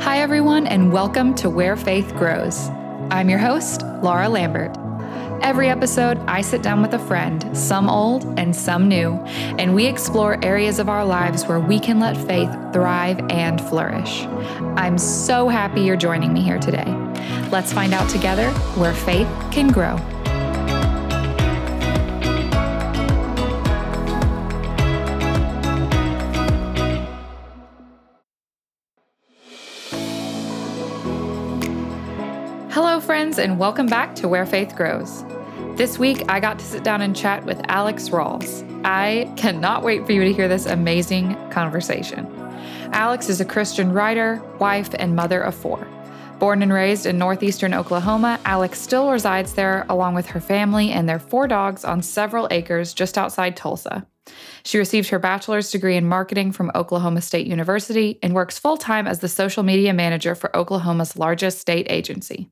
Hi, everyone, and welcome to Where Faith Grows. I'm your host, Laura Lambert. Every episode, I sit down with a friend, some old and some new, and we explore areas of our lives where we can let faith thrive and flourish. I'm so happy you're joining me here today. Let's find out together where faith can grow. Friends, and welcome back to Where Faith Grows. This week, I got to sit down and chat with Allix Rawls. I cannot wait for you to hear this amazing conversation. Allix is a Christian writer, wife, and mother of four. Born and raised in northeastern Oklahoma, Allix still resides there along with her family and their four dogs on several acres just outside Tulsa. She received her bachelor's degree in marketing from Oklahoma State University and works full time as the social media manager for Oklahoma's largest state agency.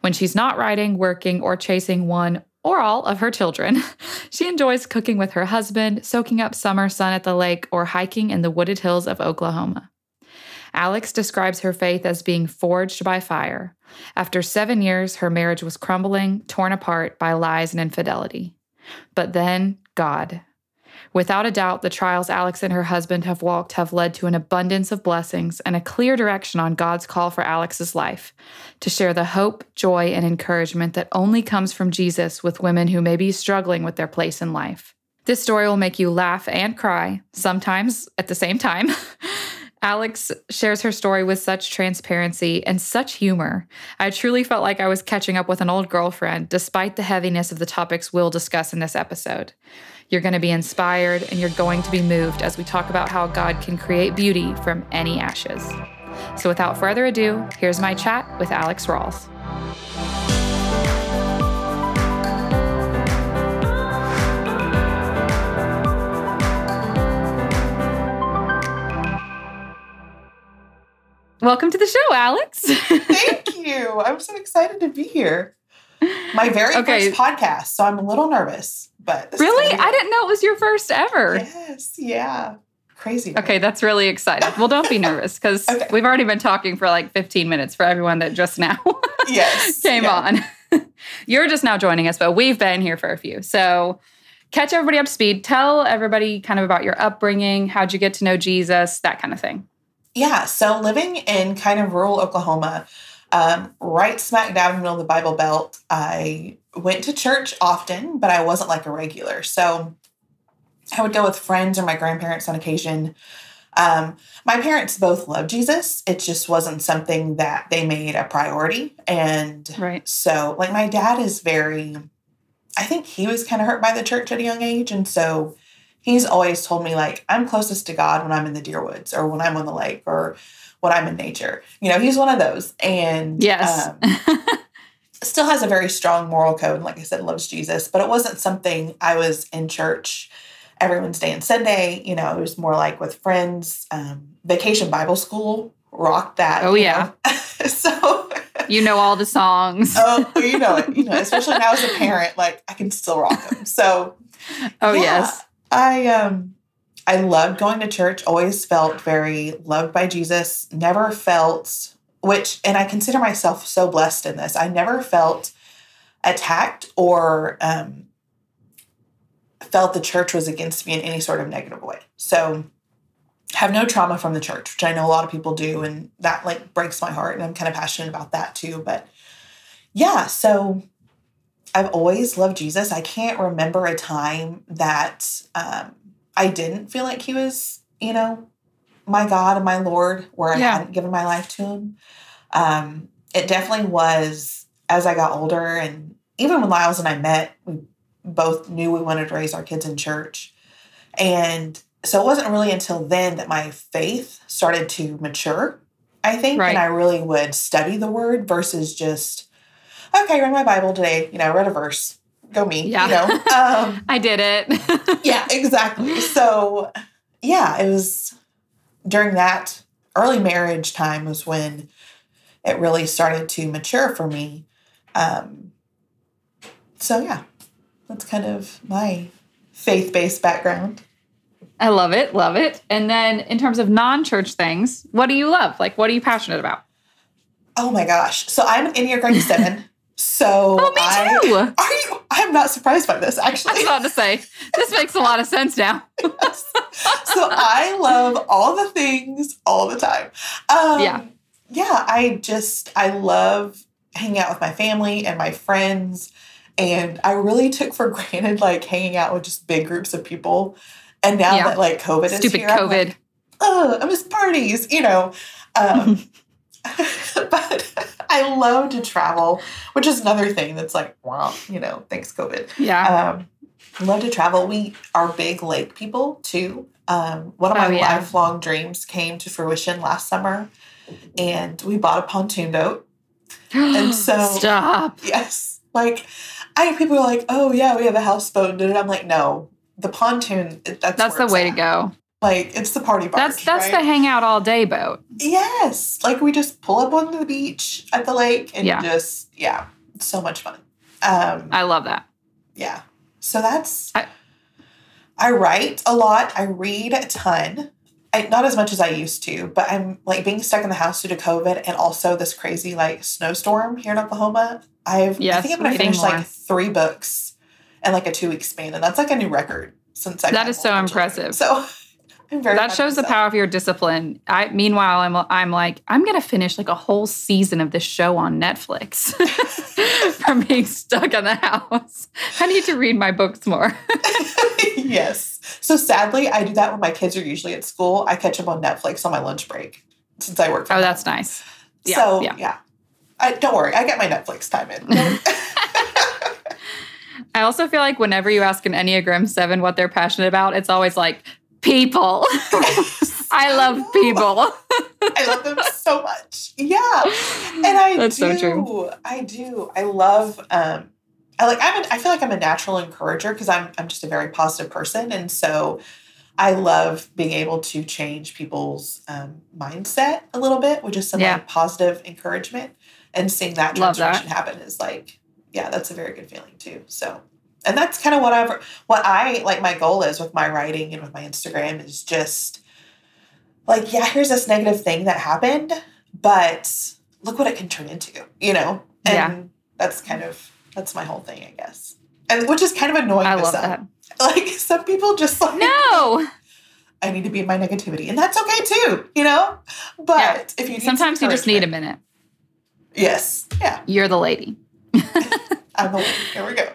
When she's not riding, working, or chasing one or all of her children, she enjoys cooking with her husband, soaking up summer sun at the lake, or hiking in the wooded hills of Oklahoma. Allix describes her faith as being forged by fire. After seven years, her marriage was crumbling, torn apart by lies and infidelity. But then, God. Without a doubt, the trials Allix and her husband have walked have led to an abundance of blessings and a clear direction on God's call for Allix's life to share the hope, joy, and encouragement that only comes from Jesus with women who may be struggling with their place in life. This story will make you laugh and cry, sometimes at the same time. Allix shares her story with such transparency and such humor. I truly felt like I was catching up with an old girlfriend, despite the heaviness of the topics we'll discuss in this episode. You're going to be inspired and you're going to be moved as we talk about how God can create beauty from any ashes. So, without further ado, here's my chat with Allix Rawls. Welcome to the show, Allix. Thank you. I'm so excited to be here. My very Okay. first podcast, so I'm a little nervous, but really? I didn't know it was your first ever. Yes, yeah. Crazy. right? Okay, that's really exciting. Well, don't be nervous because Okay. we've already been talking for like 15 minutes for everyone that just now Yes. came yeah. on. You're just now joining us, but we've been here for a few. So, catch everybody up to speed. Tell everybody kind of about your upbringing, how'd you get to know Jesus, that kind of thing. Yeah. So living in kind of rural Oklahoma, um, right smack dab in the middle of the Bible Belt, I went to church often, but I wasn't like a regular. So I would go with friends or my grandparents on occasion. Um, my parents both loved Jesus. It just wasn't something that they made a priority. And Right. So, like, my dad is very, I think he was kind of hurt by the church at a young age. And so he's always told me, like, I'm closest to God when I'm in the deer woods or when I'm on the lake or when I'm in nature. You know, he's one of those. And Yes. um, still has a very strong moral code. And like I said, loves Jesus, but it wasn't something I was in church every Wednesday and Sunday. You know, it was more like with friends. Um, vacation Bible school rocked that. Oh, yeah. so you know all the songs. oh, you know it. You know, especially now as a parent, like I can still rock them. So oh, yeah, yes. I um I loved going to church, always felt very loved by Jesus, never felt which and I consider myself so blessed in this. I never felt attacked or um felt the church was against me in any sort of negative way. So have no trauma from the church, which I know a lot of people do and that like breaks my heart and I'm kind of passionate about that too, but yeah, so I've always loved Jesus. I can't remember a time that um, I didn't feel like he was, you know, my God and my Lord, where I Yeah. hadn't given my life to him. Um, it definitely was as I got older, and even when Lyles and I met, we both knew we wanted to raise our kids in church. And so it wasn't really until then that my faith started to mature, I think. Right. And I really would study the word versus just, okay, I read my Bible today, you know, I read a verse, go me, Yeah. you know. Um, I did it. yeah, exactly. So, yeah, it was during that early marriage time was when it really started to mature for me. Um, so, yeah, that's kind of my faith based background. I love it. Love it. And then in terms of non church things, what do you love? Like, what are you passionate about? Oh my gosh. So I'm an Enneagram 7. So Oh, me I, too. are you I'm not surprised by this Actually, I was about to say, this makes a lot of sense now. so I love all the things all the time. Um, Yeah. Yeah. I just, I love hanging out with my family and my friends. And I really took for granted like hanging out with just big groups of people. And now Yeah. that like COVID is Stupid here, I'm COVID. like, oh, I miss parties, you know. Um, but I love to travel, which is another thing that's like, wow, you know, thanks COVID. yeah. Um, love to travel. We are big lake people too. Um, one of Oh, my yeah. lifelong dreams came to fruition last summer, and we bought a pontoon boat. and so- Stop. Yes, like I have people are like, "Oh yeah, we have a houseboat," and I'm like, "No, the pontoon. That's That's the way at. to go. Like it's the party barge. That's that's the right? hang out all day boat. yes. Like we just pull up onto the beach at the lake and Yeah. just yeah, so much fun. Um, I love that. yeah so that's I- I, write a lot i read a ton I, not as much as i used to but i'm like being stuck in the house due to covid and also this crazy like snowstorm here in oklahoma i've i think i'm gonna finish more. like three books in like a two week span and that's like a new record since i That is so impressive. so That shows the myself. power of your discipline. I meanwhile I'm I'm like I'm going to finish like a whole season of this show on Netflix from being stuck in the house. I need to read my books more. yes so sadly i do that when my kids are usually at school i catch them on netflix on my lunch break since i work from Oh, home. that's nice. Yeah, so yeah. yeah, I, don't worry, I get my Netflix time in. I also feel like whenever you ask an Enneagram 7 what they're passionate about, it's always like people. I love people. I love them so much. Yeah, and I That's do. so true. I do. I love. Um, I like. I'm. A, I feel like I'm a natural encourager because I'm. I'm just a very positive person, and so I love being able to change people's um, mindset a little bit with just some Yeah. like positive encouragement, and seeing that Love that. transformation happen is like, yeah, that's a very good feeling too. So. And that's kind of what I've, what I like. My goal is with my writing and with my Instagram is just like, yeah, here's this negative thing that happened, but look what it can turn into, you know? And Yeah. that's kind of that's my whole thing, I guess. And which is kind of annoying I to love some. that. Like some people just like No. I need to be in my negativity. And that's okay too, you know? But Yeah. if you need Sometimes some you just need a minute. Yes. Yeah. You're the lady. I'm the lady. Here we go.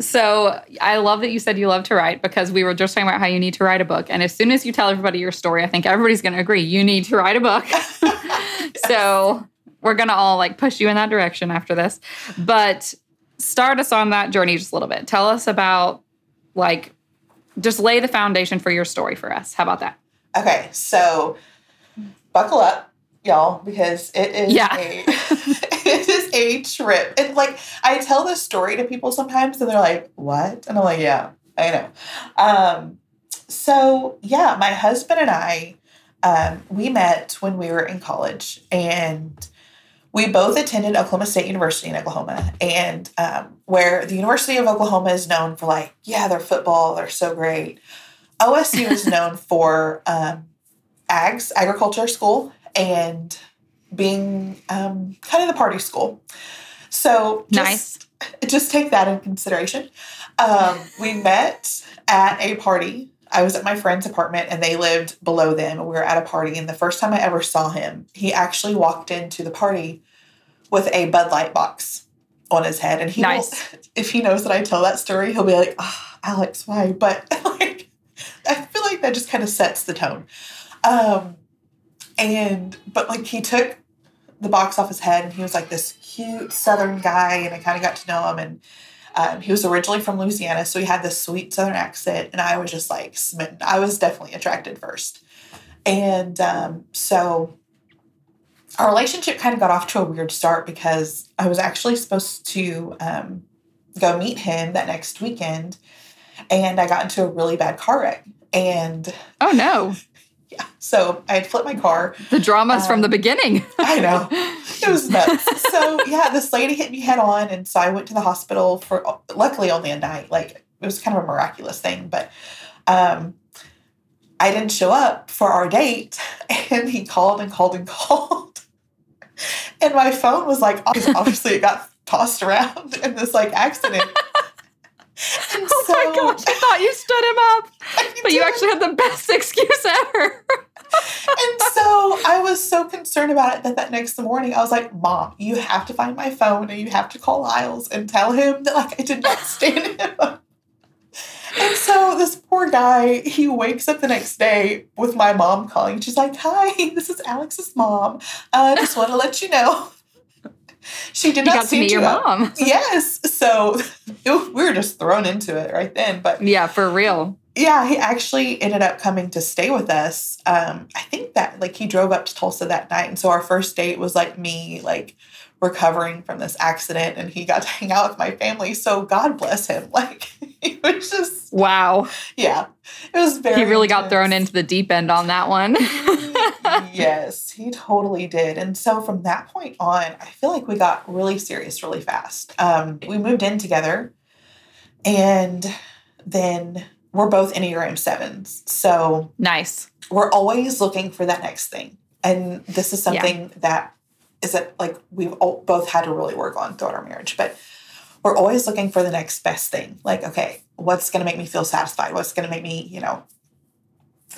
So I love that you said you love to write because we were just talking about how you need to write a book. And as soon as you tell everybody your story, I think everybody's going to agree you need to write a book. So we're going to all like push you in that direction after this. But start us on that journey just a little bit. Tell us about like just lay the foundation for your story for us. How about that? Okay, so buckle up, y'all, because it is Yeah. a it is a trip. And like I tell this story to people sometimes and they're like, what? And I'm like, yeah, I know. Um, so yeah, my husband and I um, we met when we were in college and we both attended Oklahoma State University in Oklahoma, and um, where the University of Oklahoma is known for like, yeah, their football, they're so great. OSU is known for um, ags, agriculture school, and being um, kind of the party school. So just, just take that in consideration. Um, we met at a party. I was at my friend's apartment and they lived below them. We were at a party. And the first time I ever saw him, he actually walked into the party with a Bud Light box on his head. And he Nice. will, if he knows that I tell that story, he'll be like, oh, Allix, why? But like, I feel like that just kind of sets the tone. Um, and, but like, he took the box off his head and he was like this cute southern guy. And I kind of got to know him. And um, he was originally from Louisiana, so he had this sweet Southern accent, and I was just like smitten. I was definitely attracted first, and um, so our relationship kind of got off to a weird start because I was actually supposed to um, go meet him that next weekend, and I got into a really bad car wreck, and Oh no, yeah, so I had flipped my car. the drama's from Um, the beginning. I know. It was nuts. so yeah, this lady hit me head on, and so I went to the hospital for luckily only a night. Like it was kind of a miraculous thing, but Um, I didn't show up for our date, and he called and called and called, and my phone was like, obviously, it got tossed around in this like accident. And oh so, my gosh, I thought you stood him up. But you actually had the best excuse ever. and so I was so concerned about it that that next morning I was like, Mom, you have to find my phone and you have to call Lyles and tell him that like I did not stand him up. And so this poor guy, he wakes up the next day with my mom calling. She's like, Hi, this is Allix's mom. I uh, just want to let you know she did not got to meet your mom. Yes. So it, we were just thrown into it right then. But yeah, for real. Yeah, he actually ended up coming to stay with us. Um, I think that like he drove up to Tulsa that night. And so our first date was like me, like recovering from this accident and he got to hang out with my family. So God bless him. Like he was just Wow. Yeah. It was very He really intense. got thrown into the deep end on that one. Yes, he totally did. And so from that point on, I feel like we got really serious really fast. Um, we moved in together and then we're both Enneagram sevens. So nice. We're always looking for that next thing. And this is something yeah. that is that like we've all, both had to really work on throughout our marriage. But we're always looking for the next best thing. Like, okay, what's going to make me feel satisfied? What's going to make me, you know,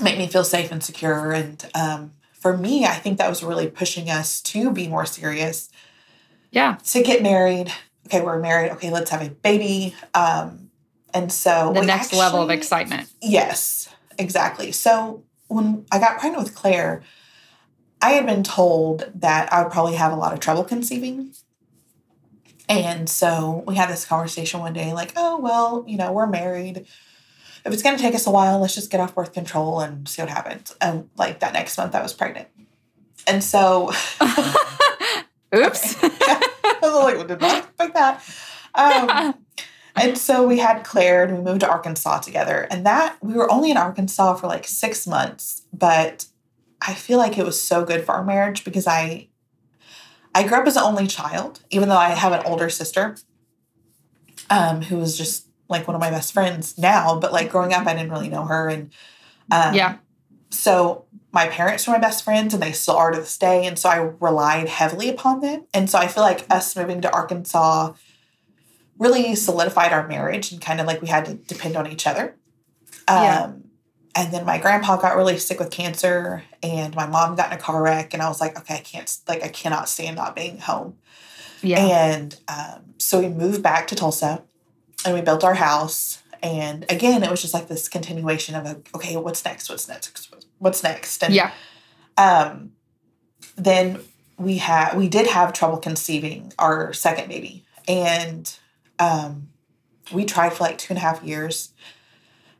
make me feel safe and secure? And um, for me, I think that was really pushing us to be more serious. Yeah. To get married. Okay, we're married. Okay, let's have a baby. Um, and so the next actually, level of excitement. Yes, exactly. So when I got pregnant with Claire, I had been told that I would probably have a lot of trouble conceiving. And so we had this conversation one day, like, oh, well, you know, we're married. If it's going to take us a while, let's just get off birth control and see what happens. And like that next month, I was pregnant. And so, oops. yeah, I was like, well, did not expect that. Um, and so we had Claire and we moved to Arkansas together. And that we were only in Arkansas for like six months, but I feel like it was so good for our marriage because I I grew up as an only child, even though I have an older sister um, who was just like one of my best friends now. But like growing up, I didn't really know her. And um, yeah. So my parents were my best friends and they still are to this day. And so I relied heavily upon them. And so I feel like us moving to Arkansas really solidified our marriage and kind of like we had to depend on each other. Um, yeah and then my grandpa got really sick with cancer and my mom got in a car wreck and i was like okay i can't like i cannot stand not being home yeah and um, so we moved back to tulsa and we built our house and again it was just like this continuation of a, okay what's next what's next what's next and yeah um then we had we did have trouble conceiving our second baby and um we tried for like two and a half years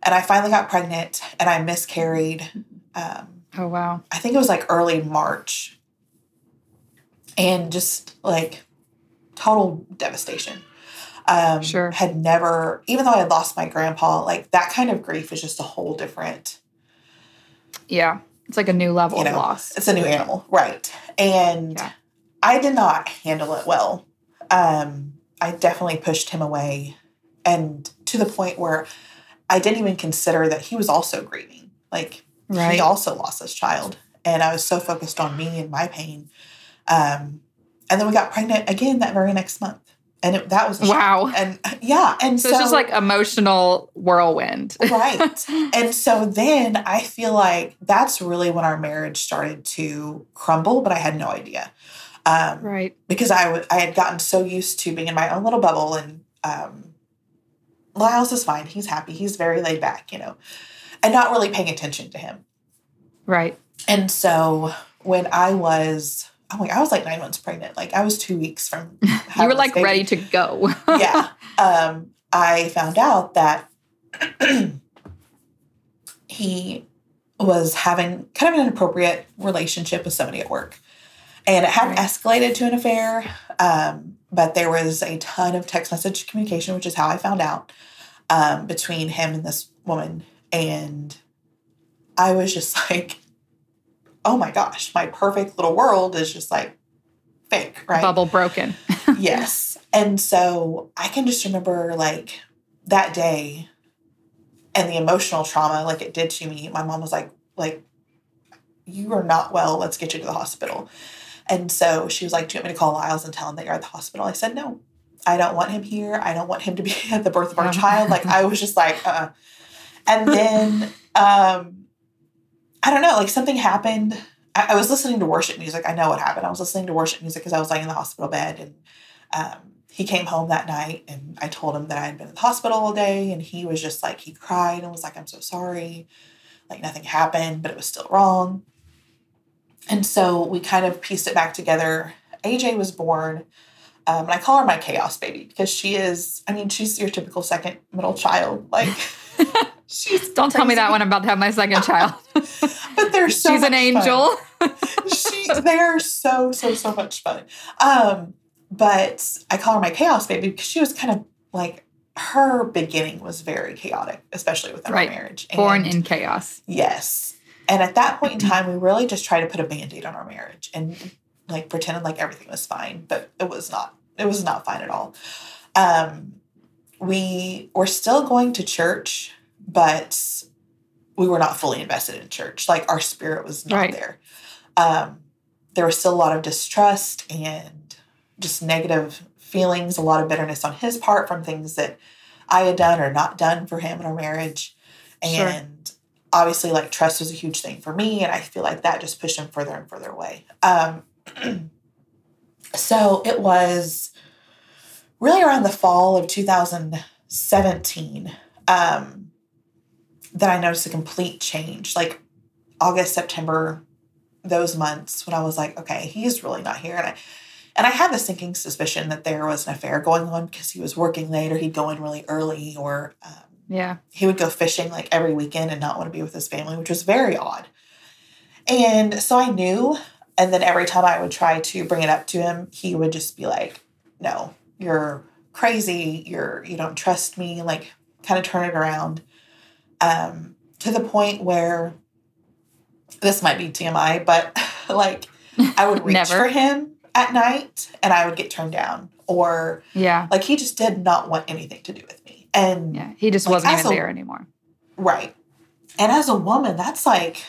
and I finally got pregnant and I miscarried. Um, oh, wow. I think it was like early March. And just like total devastation. Um, sure. Had never, even though I had lost my grandpa, like that kind of grief is just a whole different. Yeah. It's like a new level you know, of loss. It's a new animal. Right. And yeah. I did not handle it well. Um, I definitely pushed him away and to the point where I didn't even consider that he was also grieving. Like right. he also lost his child. And I was so focused on me and my pain. Um, and then we got pregnant again that very next month. And it, that was wow. And yeah. And so, so it's just like emotional whirlwind. right. And so then I feel like that's really when our marriage started to crumble, but I had no idea. Um, right. Because I, w- I had gotten so used to being in my own little bubble and um, Lyles is fine. He's happy. He's very laid back, you know, and not really paying attention to him. Right. And so when I was, oh my, I was like nine months pregnant. Like I was two weeks from. you were like baby. ready to go. yeah. Um, I found out that he was having kind of an inappropriate relationship with somebody at work. And it hadn't right. escalated to an affair, um, but there was a ton of text message communication, which is how I found out um, between him and this woman. And I was just like, oh my gosh, my perfect little world is just like fake, right? Bubble broken. yes. And so I can just remember like that day and the emotional trauma like it did to me, my mom was like, like, you are not well. Let's get you to the hospital. And so she was like, Do you want me to call Lyles and tell him that you're at the hospital? I said, No, I don't want him here. I don't want him to be at the birth of our child. Like I was just like, uh. And then um, I don't know, like something happened. I, I, was listening to worship music. I know what happened. I was listening to worship music because I was laying in the hospital bed and um, he came home that night and I told him that I had been in the hospital all day and he was just like he cried and was like, I'm so sorry. Like nothing happened, but it was still wrong. And so we kind of pieced it back together. AJ was born. Um, and I call her my chaos baby because she is, I mean, she's your typical second middle child. Like, she's. Don't crazy. tell me that when I'm about to have my second child. but they're so She's an angel. she, they are so, so, so much fun. Um, but I call her my chaos baby because she was kind of like, her beginning was very chaotic, especially within right. our marriage. And Born in chaos. Yes. And at that point in time, we really just tried to put a band-aid on our marriage and like pretended like everything was fine, but it was not. It was not fine at all. Um, we were still going to church, but we were not fully invested in church. Like our spirit was not right. there. Um, there was still a lot of distrust and just negative feelings, a lot of bitterness on his part from things that I had done or not done for him in our marriage. And sure obviously like trust was a huge thing for me and i feel like that just pushed him further and further away um, so it was really around the fall of 2017 um, that i noticed a complete change like august september those months when i was like okay he's really not here and i and I had the sinking suspicion that there was an affair going on because he was working late or he'd go in really early or um, yeah. He would go fishing like every weekend and not want to be with his family, which was very odd. And so I knew. And then every time I would try to bring it up to him, he would just be like, no, you're crazy. You're, you don't trust me. Like, kind of turn it around um, to the point where this might be TMI, but like I would reach for him at night and I would get turned down. Or, yeah, like he just did not want anything to do with me. And yeah, he just like, wasn't even a, there anymore. Right. And as a woman, that's like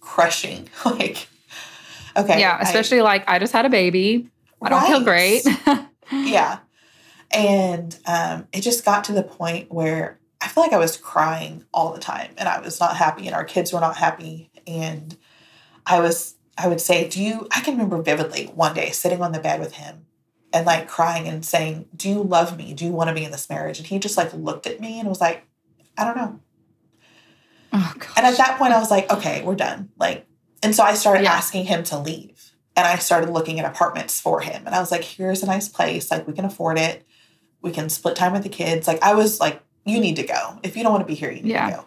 crushing. like, okay. Yeah, especially I, like I just had a baby. I don't feel great. yeah. And um, it just got to the point where feel like I was crying all the time and I was not happy and our kids were not happy. And I was, I would say, Do you, I can remember vividly one day sitting on the bed with him and like crying and saying, Do you love me? Do you want to be in this marriage? And he just like looked at me and was like, I don't know. Oh, and at that point, I was like, okay, we're done. Like, and so I started yeah. asking him to leave. And I started looking at apartments for him. And I was like, here's a nice place. Like, we can afford it. We can split time with the kids. Like, I was like, you need to go. If you don't want to be here, you need yeah. to go.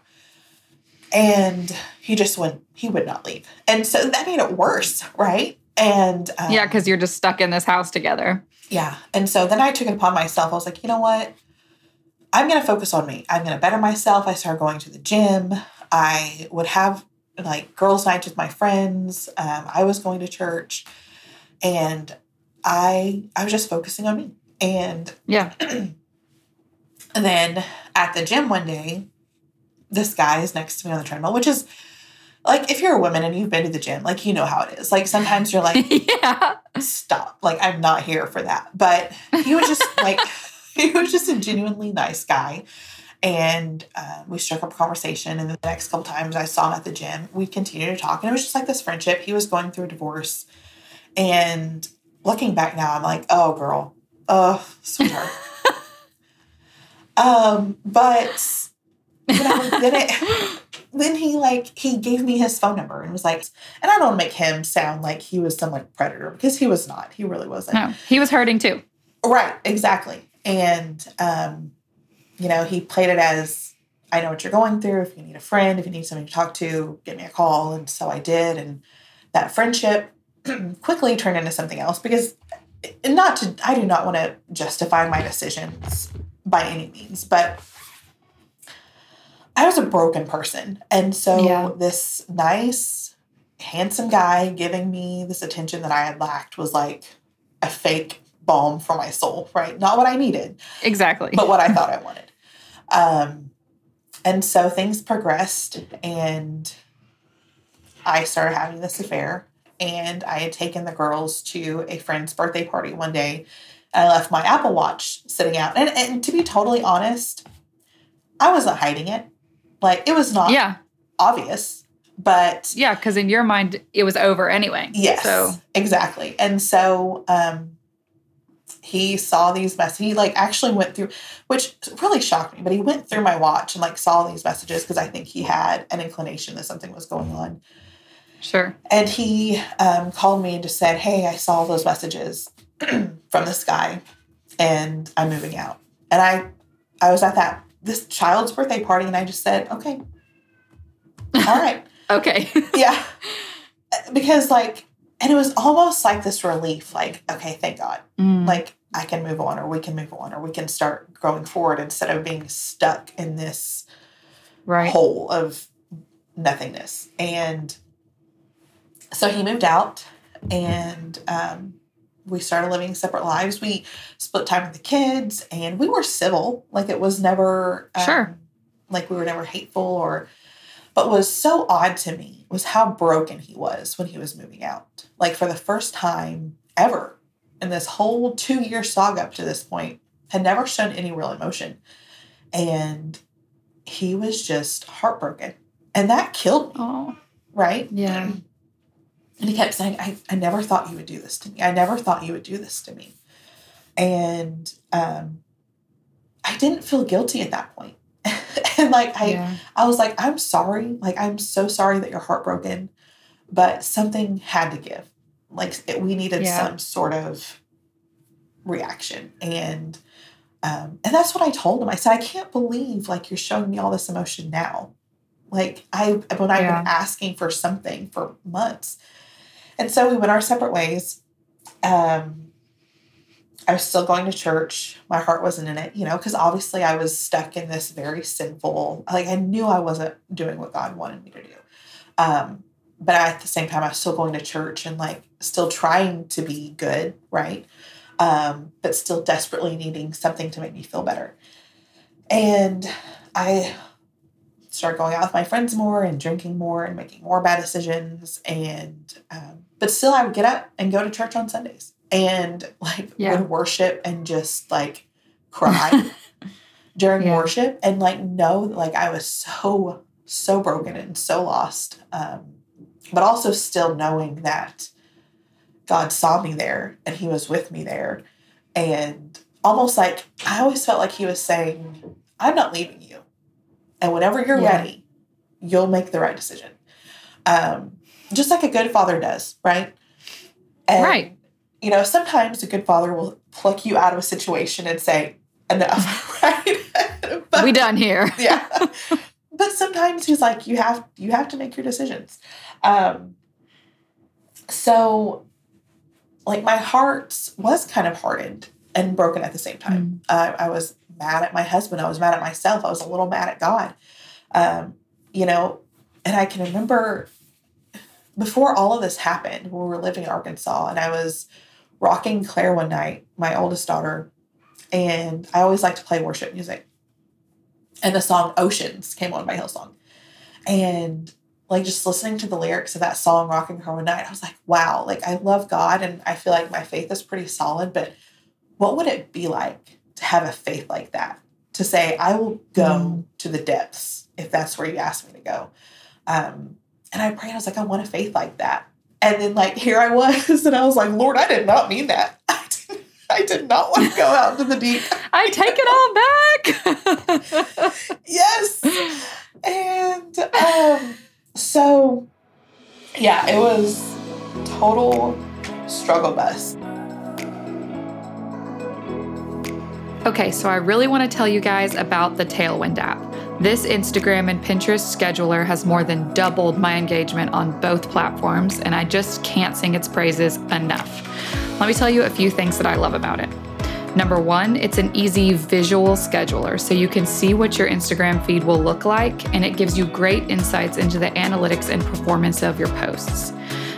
And he just went, he would not leave. And so that made it worse, right? And um, yeah, because you're just stuck in this house together. Yeah. And so then I took it upon myself. I was like, you know what? I'm going to focus on me. I'm going to better myself. I started going to the gym. I would have like girls' nights with my friends. Um, I was going to church, and I I was just focusing on me. And yeah. and then at the gym one day, this guy is next to me on the treadmill, which is like if you're a woman and you've been to the gym, like you know how it is. Like sometimes you're like, yeah, stop. Like I'm not here for that. But he was just like, he was just a genuinely nice guy. And uh, we struck up a conversation. And the next couple times I saw him at the gym, we continued to talk. And it was just like this friendship. He was going through a divorce. And looking back now, I'm like, oh, girl, oh, sweetheart. Um, but, you know, then it, then he like he gave me his phone number and was like and i don't want to make him sound like he was some like predator because he was not. He really wasn't. No he was hurting too. Right exactly. And um you know he played it as i know what you're going through. If you need a friend if you need somebody to talk to give me a call. And so i did and that friendship quickly turned into something else because not to i do not want to justify my decisions by any means but I was a broken person. And so yeah. this nice, handsome guy giving me this attention that I had lacked was like a fake balm for my soul, right? Not what I needed. Exactly. But what I thought I wanted. Um, and so things progressed, and I started having this affair. And I had taken the girls to a friend's birthday party one day. I left my Apple Watch sitting out. And, and to be totally honest, I wasn't hiding it. Like it was not Yeah. obvious, but Yeah. Cause in your mind, it was over anyway. Yes. So, exactly. And so um he saw these messages. He like actually went through, which really shocked me, but he went through my watch and like saw these messages because I think he had an inclination that something was going on. sure. And he um, called me and just said, Hey, I saw those messages from this guy and I'm moving out. And I I was at that this child's birthday party and I just said, Okay. All right. Okay. yeah. Because like and it was almost like this relief, like, okay, thank God. Mm, Like I can move on or we can move on or we can start going forward instead of being stuck in this right. hole of nothingness. And so he moved out and um, we started living separate lives. We split time with the kids and we were civil. Like it was never, um, Sure. like we were never hateful or, but was so odd to me was how broken he was when he was moving out. Like for the first time ever in this whole two year saga up to this point, had never shown any real emotion. And he was just heartbroken. And that killed me, Oh, right? yeah. And he kept saying, I, I never thought you would do this to me. I never thought you would do this to me. And um, I didn't feel guilty at that point. and like, I, yeah. I was like, I'm sorry. Like, I'm so sorry that you're heartbroken, but something had to give. Like, it, we needed Yeah. some sort of reaction. And, um, and that's what I told him. I said, I can't believe like you're showing me all this emotion now. Like I, when I've Yeah. been asking for something for months. And so we went our separate ways. Um, I was still going to church. My heart wasn't in it, you know, because obviously I was stuck in this very sinful, like I knew I wasn't doing what God wanted me to do. Um, but at the same time, I was still going to church and like still trying to be good, right? Um, but still desperately needing something to make me feel better. And I started going out with my friends more and drinking more and making more bad decisions. And, um, but still, I would get up and go to church on Sundays and like Yeah. would worship and just like cry during Yeah. worship and like know that like I was so, so broken and so lost. Um, but also still knowing that God saw me there and he was with me there. And almost like I always felt like he was saying, I'm not leaving you. And whenever you're Yeah. ready, you'll make the right decision. Um, just like a good father does, right? And, Right. You know, sometimes a good father will pluck you out of a situation and say, enough, right? But- we done here. yeah. but sometimes he's like, you have you have to make your decisions. Um, so, like my heart was kind of hardened and broken at the same time. Uh, I was mad at my husband. I was mad at myself. I was a little mad at God. Um, you know, and I can remember before all of this happened, we were living in Arkansas, and I was rocking Claire one night, my oldest daughter, and I always like to play worship music and the song Oceans came on by Hillsong. And like just listening to the lyrics of that song, Rocking Her One Night, I was like, wow, like I love God and I feel like my faith is pretty solid, but what would it be like to have a faith like that? To say, I will go Mm. to the depths if that's where you ask me to go. Um, and I prayed, I was like, I want a faith like that. And then like here I was, and I was like, Lord, I did not mean that. I did, I did not want to go out into the deep. I take it all back. yes and um so yeah it was total struggle bus Okay, so I really want to tell you guys about the Tailwind app. This Instagram and Pinterest scheduler has more than doubled my engagement on both platforms, and I just can't sing its praises enough. Let me tell you a few things that I love about it. Number one, it's an easy visual scheduler, so you can see what your Instagram feed will look like, and it gives you great insights into the analytics and performance of your posts.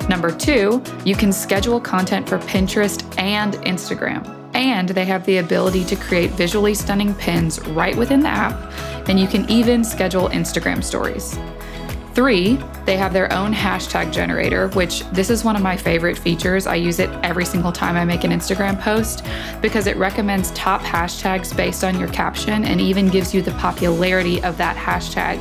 Number two, you can schedule content for Pinterest and Instagram. And they have the ability to create visually stunning pins right within the app, and you can even schedule Instagram stories. Three, they have their own hashtag generator, which this is one of my favorite features. I use it every single time I make an Instagram post because it recommends top hashtags based on your caption and even gives you the popularity of that hashtag,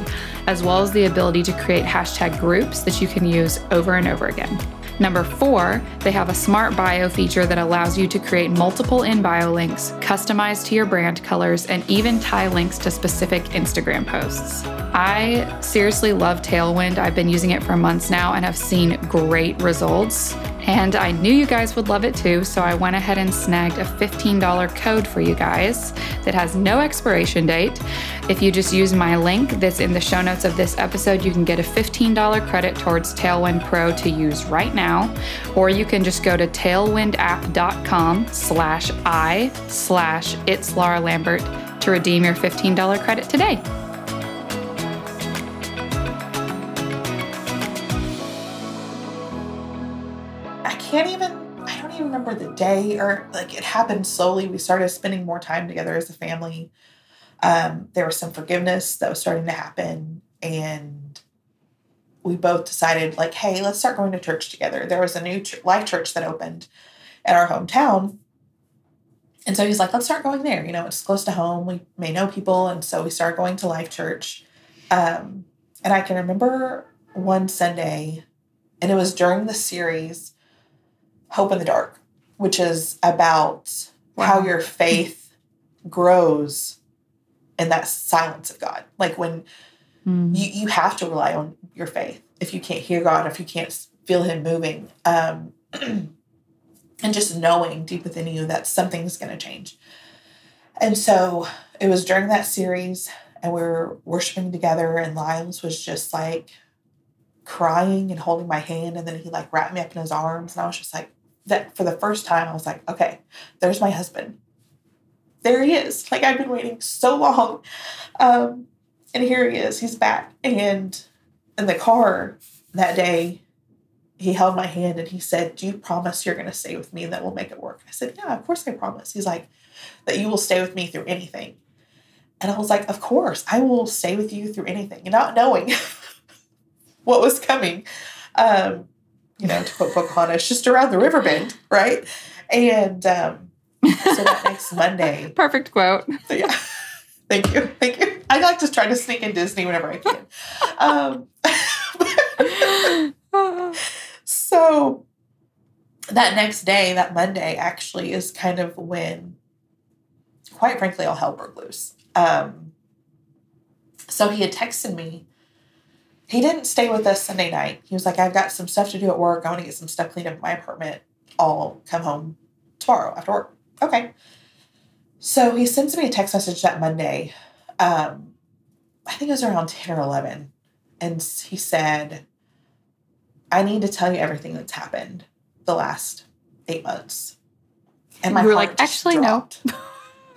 as well as the ability to create hashtag groups that you can use over and over again. Number four, they have a smart bio feature that allows you to create multiple in bio links, customized to your brand colors, and even tie links to specific Instagram posts. I seriously love Tailwind. I've been using it for months now and have seen great results. And I knew you guys would love it too, so I went ahead and snagged a $15 code for you guys that has no expiration date. If you just use my link that's in the show notes of this episode, you can get a $15 credit towards Tailwind Pro to use right now, or you can just go to tailwindapp.com slash I slash it's Laura Lambert to redeem your $15 credit today. Can't even I don't even remember the day or like it happened slowly. We started spending more time together as a family. Um, there was some forgiveness that was starting to happen, and we both decided like, hey, let's start going to church together. There was a new ch- life church that opened at our hometown. And so he's like, let's start going there. You know, it's close to home. We may know people. And so we started going to Life Church. Um, and I can remember one Sunday, and it was during the series Hope in the Dark, which is about wow. how your faith grows in that silence of God. Like when mm. you, you have to rely on your faith if you can't hear God, if you can't feel Him moving. Um, and just knowing deep within you that something's going to change. And so it was during that series, and we were worshiping together, and Lyles was just like crying and holding my hand. And then he like wrapped me up in his arms, and I was just like, that for the first time, I was like, okay, there's my husband. There he is. Like I've been waiting so long. Um, and here he is. He's back. And in the car that day, he held my hand and he said, Do you promise you're going to stay with me and that we'll make it work? I said, Yeah, of course I promise. He's like, That you will stay with me through anything. And I was like, Of course, I will stay with you through anything. And not knowing what was coming. Um, you know, to quote Pocahontas, just around the river bend, right? And um, so that next Monday. Perfect quote. Yeah. Thank you. Thank you. I like to try to sneak in Disney whenever I can. Um, so that next day, that Monday, actually is kind of when, quite frankly, all hell broke loose. Um, so he had texted me he didn't stay with us Sunday night. He was like, I've got some stuff to do at work. I want to get some stuff cleaned up in my apartment. I'll come home tomorrow after work. Okay. So he sends me a text message that Monday. Um, I think it was around 10 or 11. And he said, I need to tell you everything that's happened the last eight months. And my you were like, actually, dropped. no.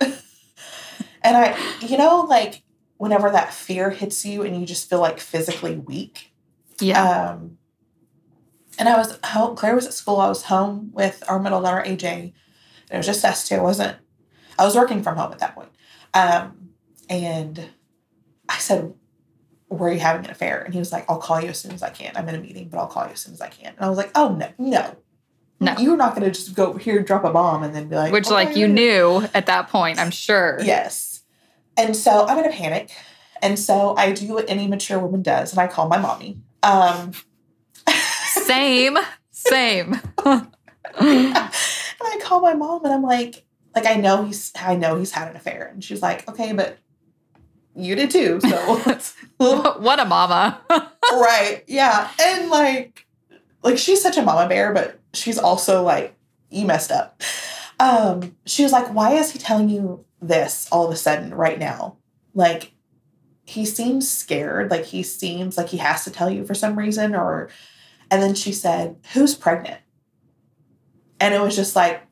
and I, you know, like whenever that fear hits you and you just feel like physically weak. Yeah. Um, and I was home, Claire was at school. I was home with our middle daughter, AJ. And it was just us two. I wasn't, I was working from home at that point. Um, and I said, Were you having an affair? And he was like, I'll call you as soon as I can. I'm in a meeting, but I'll call you as soon as I can. And I was like, Oh, no, no. No. You're not going to just go here, drop a bomb, and then be like, Which, oh, like, you knew at that point, I'm sure. Yes. And so I'm in a panic. And so I do what any mature woman does, and I call my mommy. Um, same, same. And I call my mom, and I'm like, like I know he's, I know he's had an affair, and she's like, okay, but you did too. So what a mama, right? Yeah, and like, like she's such a mama bear, but she's also like, you messed up. Um, she was like, why is he telling you this all of a sudden right now. Like he seems scared, like he seems like he has to tell you for some reason or and then she said, "Who's pregnant?" And it was just like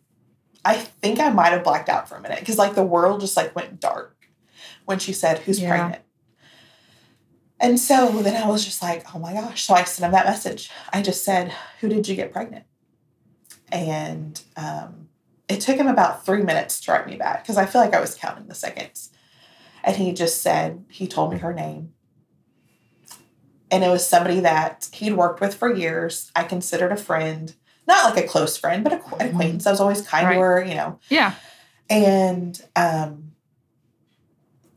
I think I might have blacked out for a minute because like the world just like went dark when she said, "Who's yeah. pregnant?" And so then I was just like, "Oh my gosh!" So I sent him that message. I just said, "Who did you get pregnant?" And um, it took him about three minutes to write me back because I feel like I was counting the seconds. And he just said, he told me her name. And it was somebody that he'd worked with for years. I considered a friend, not like a close friend, but an acquaintance. I was always kind Right. to her, you know. Yeah. And um,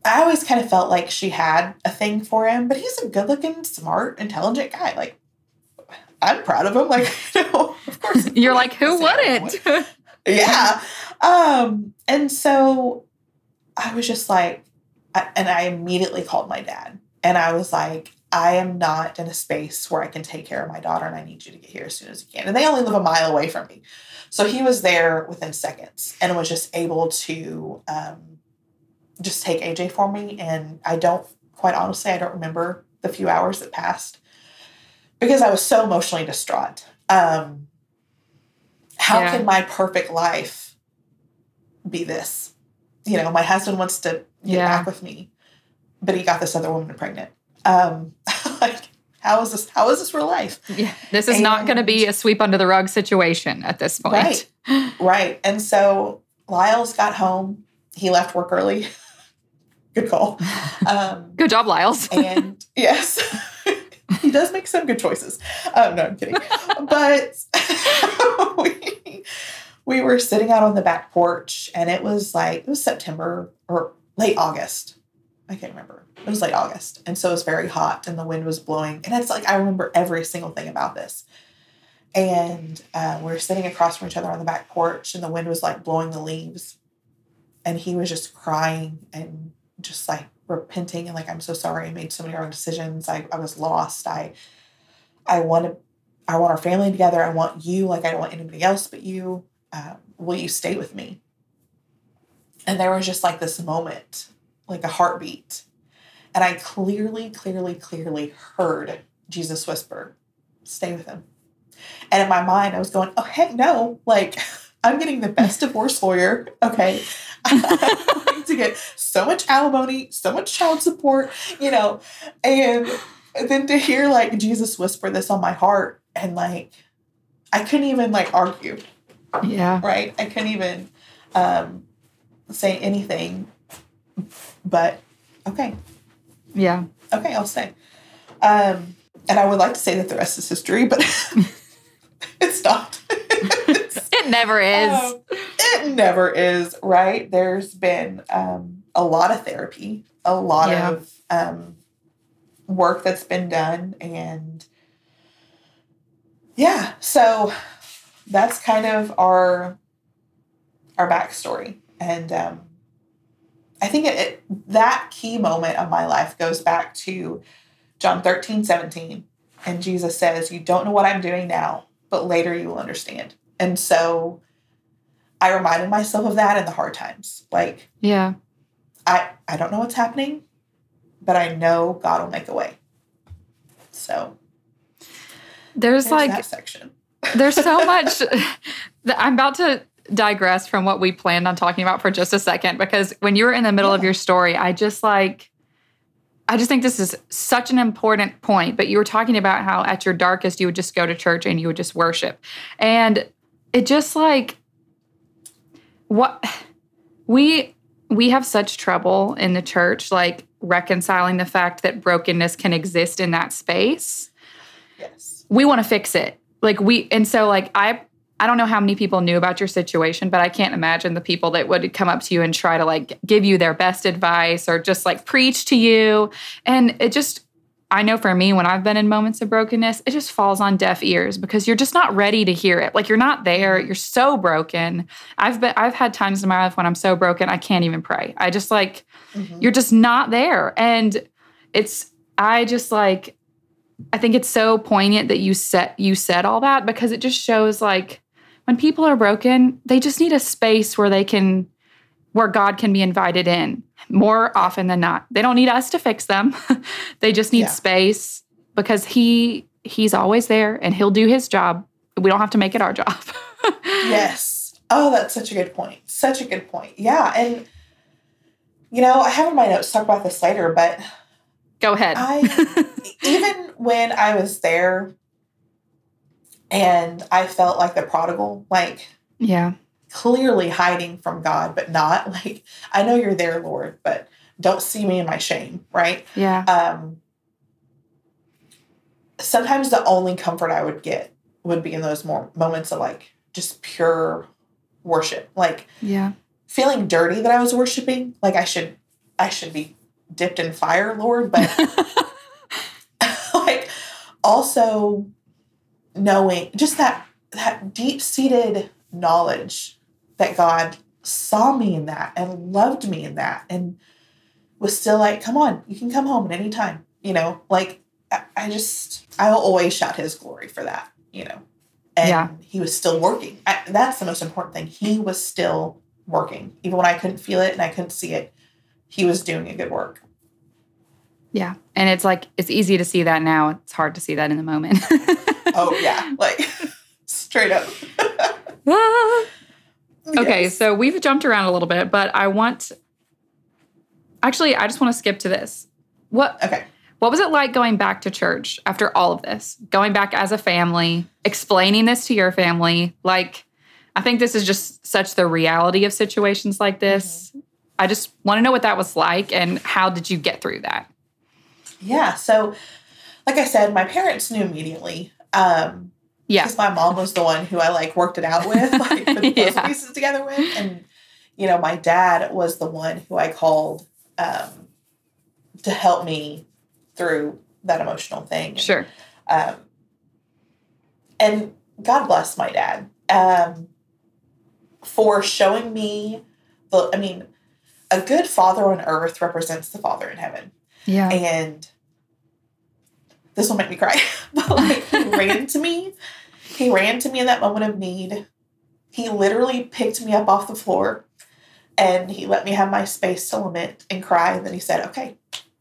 I always kind of felt like she had a thing for him, but he's a good looking, smart, intelligent guy. Like, I'm proud of him. Like, you know, of course. You're like, who wouldn't? yeah. Um, and so I was just like, I, and I immediately called my dad and I was like, I am not in a space where I can take care of my daughter and I need you to get here as soon as you can. And they only live a mile away from me. So he was there within seconds and was just able to um, just take AJ for me. And I don't, quite honestly, I don't remember the few hours that passed because I was so emotionally distraught. Um, how Yeah. can my perfect life be this? You know, my husband wants to get Yeah. back with me, but he got this other woman pregnant. Um, like, how is this? How is this real life? yeah. This is not going to be a sweep under the rug situation at this point. Right. Right. And so Lyles got home. He left work early. Good call. Um, Good job, Lyles. and yes, he does make some good choices. Oh no, I'm kidding. But we, we were sitting out on the back porch, and it was like it was September or late August. I can't remember. It was late August, and so it was very hot, and the wind was blowing. And it's like I remember every single thing about this. And uh, we were sitting across from each other on the back porch, and the wind was like blowing the leaves, and he was just crying and just like repenting and like I'm so sorry I made so many wrong decisions. I, I was lost. I I want to I want our family together. I want you like I don't want anybody else but you. Uh, will you stay with me? And there was just like this moment, like a heartbeat. And I clearly, clearly, clearly heard Jesus whisper, stay with him. And in my mind, I was going, oh, heck no. Like, I'm getting the best divorce lawyer. Okay. I'm going to get so much alimony, so much child support, you know. And then to hear like Jesus whisper this on my heart and like, I couldn't even like argue, Yeah. right? I couldn't even um, say anything but, okay, Yeah. okay, I'll say. Um, and I would like to say that the rest is history, but it's not. It's- It never is. um, it never is, right? There's been um, a lot of therapy, a lot Yeah. of um, work that's been done, and yeah, so that's kind of our our backstory, and um, I think it, it that key moment of my life goes back to John 13, 17. And Jesus says, You don't know what I'm doing now, but later you will understand. And so I reminded myself of that in the hard times. Like, yeah. I, I don't know what's happening, but I know God will make a way. So There's there's like that section. There's so much that I'm about to digress from what we planned on talking about for just a second because when you were in the middle of your story, I just like I just think this is such an important point, but you were talking about how at your darkest you would just go to church and you would just worship. And it just like what we we have such trouble in the church like reconciling the fact that brokenness can exist in that space Yes. we want to fix it. Like we and so like I I don't know how many people knew about your situation, but I can't imagine the people that would come up to you and try to like give you their best advice or just like preach to you. And it just I know for me when I've been in moments of brokenness, it just falls on deaf ears because you're just not ready to hear it. Like you're not there, you're so broken. I've been I've had times in my life when I'm so broken I can't even pray. I just like Mhm. you're just not there and it's i just like i think it's so poignant that you said you said all that because it just shows like when people are broken they just need a space where they can where god can be invited in more often than not they don't need us to fix them they just need Yeah. space because he he's always there and he'll do his job we don't have to make it our job Yes. Oh, that's such a good point. Such a good point. Yeah. And, you know, I have in my notes to talk about this later, but go ahead I even when I was there and I felt like the prodigal, like yeah clearly hiding from God, but not like, I know you're there, Lord, but don't see me in my shame, right? Yeah. Um, sometimes the only comfort I would get would be in those more moments of like just pure worship, like Yeah. feeling dirty that I was worshiping. Like I should, I should be dipped in fire, Lord, but like also knowing just that that deep seated knowledge that God saw me in that and loved me in that and was still like, come on, you can come home at any time. You know, like I, just I will always shout his glory for that, you know. And Yeah. he was still working. I, that's the most important thing. He was still working. Even when I couldn't feel it and I couldn't see it, he was doing a good work. Yeah. And it's like, it's easy to see that now. It's hard to see that in the moment. Oh yeah, like straight up. Okay. Yes. So we've jumped around a little bit, but I want, actually, I just want to skip to this. What, Okay. What was it like going back to church after all of this? Going back as a family, explaining this to your family? Like, I think this is just such the reality of situations like this. I just want to know what that was like and how did you get through that? Yeah. So, like I said, my parents knew immediately. Um, Yeah. because my mom was the one who I like worked it out with, like put Yeah. pieces together with, and you know, my dad was the one who I called um, to help me through that emotional thing. Sure. Um, and God bless my dad um, for showing me the. I mean, a good father on earth represents the father in heaven Yeah. and this will make me cry. but like he ran to me. He ran to me in that moment of need. He literally picked me up off the floor and he let me have my space to lament and cry. And then he said, Okay,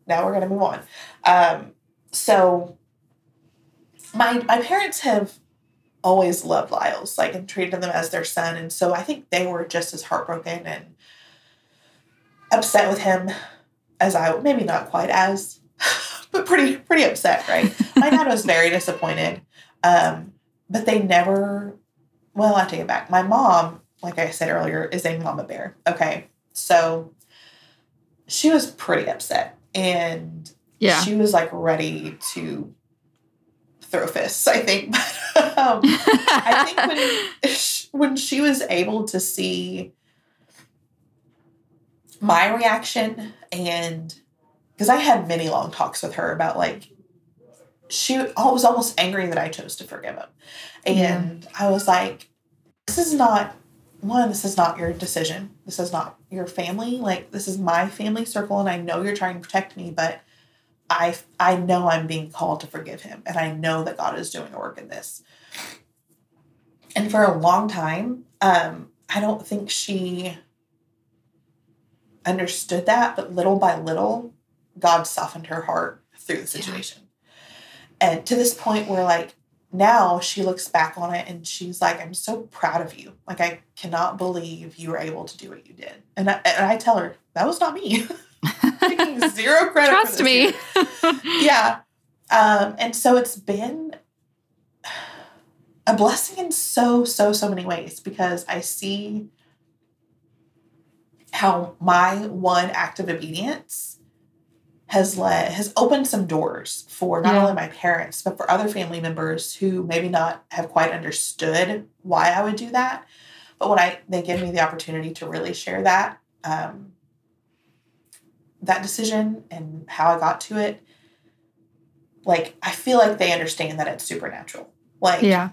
now we're gonna move on. Um, so my my parents have always loved Lyles, like and treated them as their son. And so I think they were just as heartbroken and upset with him as I maybe not quite as but pretty pretty upset, right? My dad was very disappointed. Um, but they never well, I take it back. My mom, like I said earlier, is a mama bear. Okay. So she was pretty upset and Yeah. she was like ready to throw fists, I think. But um, I think when when she was able to see my reaction and because I had many long talks with her about like she was almost angry that I chose to forgive him. And I was like, this is not one, this is not your decision. This is not your family. Like this is my family circle and I know you're trying to protect me, but I I know I'm being called to forgive him and I know that God is doing a work in this. And for a long time, um, I don't think she understood that, but little by little, God softened her heart through the situation. And to this point where like now she looks back on it and she's like, I'm so proud of you. Like I cannot believe you were able to do what you did. And I, and I tell her, that was not me. Taking zero credit. for Trust me. yeah. Um, and so it's been a blessing in so, so, so many ways because I see how my one act of obedience has led has opened some doors for not Yeah. only my parents but for other family members who maybe not have quite understood why I would do that. But when I they give me the opportunity to really share that, um, that decision and how I got to it, like I feel like they understand that it's supernatural. Like yeah.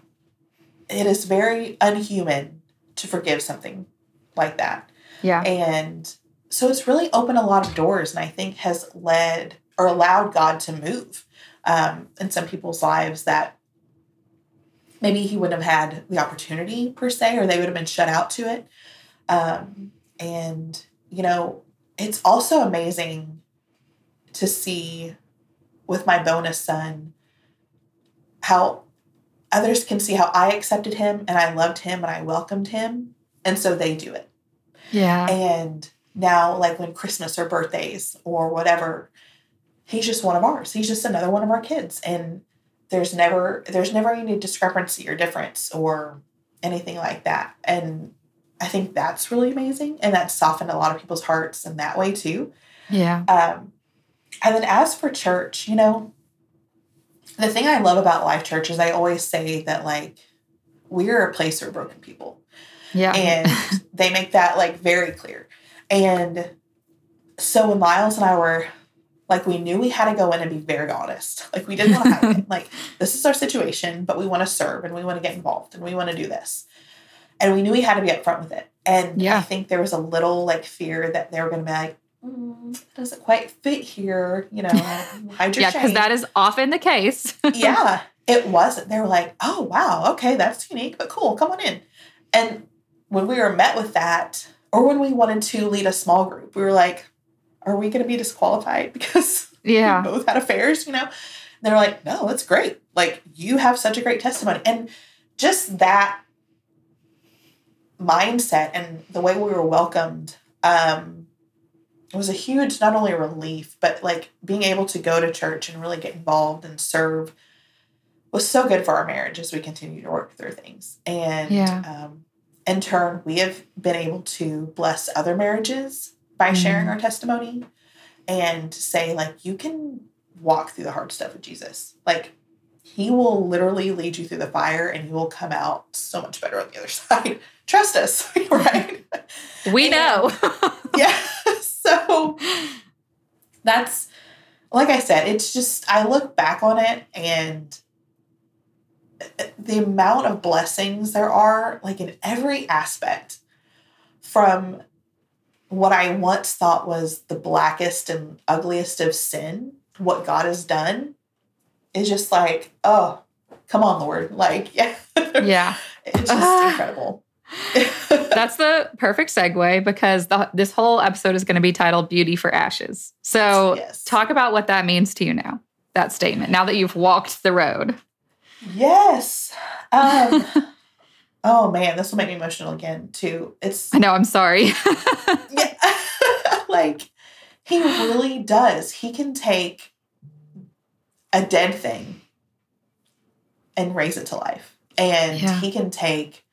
it is very unhuman to forgive something like that. Yeah. And so it's really opened a lot of doors and I think has led or allowed God to move um, in some people's lives that maybe he wouldn't have had the opportunity per se, or they would have been shut out to it. Um, and, you know, it's also amazing to see with my bonus son how others can see how I accepted him and I loved him and I welcomed him. And so they do it. Yeah. And now, like when Christmas or birthdays or whatever, he's just one of ours. He's just another one of our kids. And there's never there's never any discrepancy or difference or anything like that. And I think that's really amazing. And that softened a lot of people's hearts in that way too. Yeah. Um, and then as for church, you know, the thing I love about Life Church is I always say that like we're a place for broken people. Yeah. And they make that like very clear. And so when Miles and I were like we knew we had to go in and be very honest. Like we didn't want to hide it. Like this is our situation, but we want to serve and we want to get involved and we want to do this. And we knew we had to be upfront with it. And Yeah. I think there was a little like fear that they were going to be like, mm, it doesn't quite fit here. You know, hide your yeah, because that is often the case. yeah, it wasn't. They were like, oh wow, okay, that's unique, but cool, come on in. And when we were met with that, or when we wanted to lead a small group, we were like, are we going to be disqualified because yeah. we both had affairs, you know? And they're like, no, that's great. Like, you have such a great testimony. And just that mindset and the way we were welcomed um, was a huge, not only relief, but like being able to go to church and really get involved and serve was so good for our marriage as we continue to work through things. And Yeah. um, in turn, we have been able to bless other marriages by sharing Mhm. our testimony and say, like, you can walk through the hard stuff with Jesus. Like, he will literally lead you through the fire and you will come out so much better on the other side. Trust us, right? We know. yeah. So that's like I said, it's just I look back on it and the amount of blessings there are, like in every aspect, from what I once thought was the blackest and ugliest of sin, what God has done is just like, oh, come on, Lord. Like, yeah. yeah. it's just Ah. incredible. That's the perfect segue because the, this whole episode is going to be titled Beauty for Ashes. So, yes. talk about what that means to you now, that statement, now that you've walked the road. Yes. Um, oh man, this will make me emotional again too. It's I know, I'm sorry. yeah, like he really does. He can take a dead thing and raise it to life, and Yeah. he can take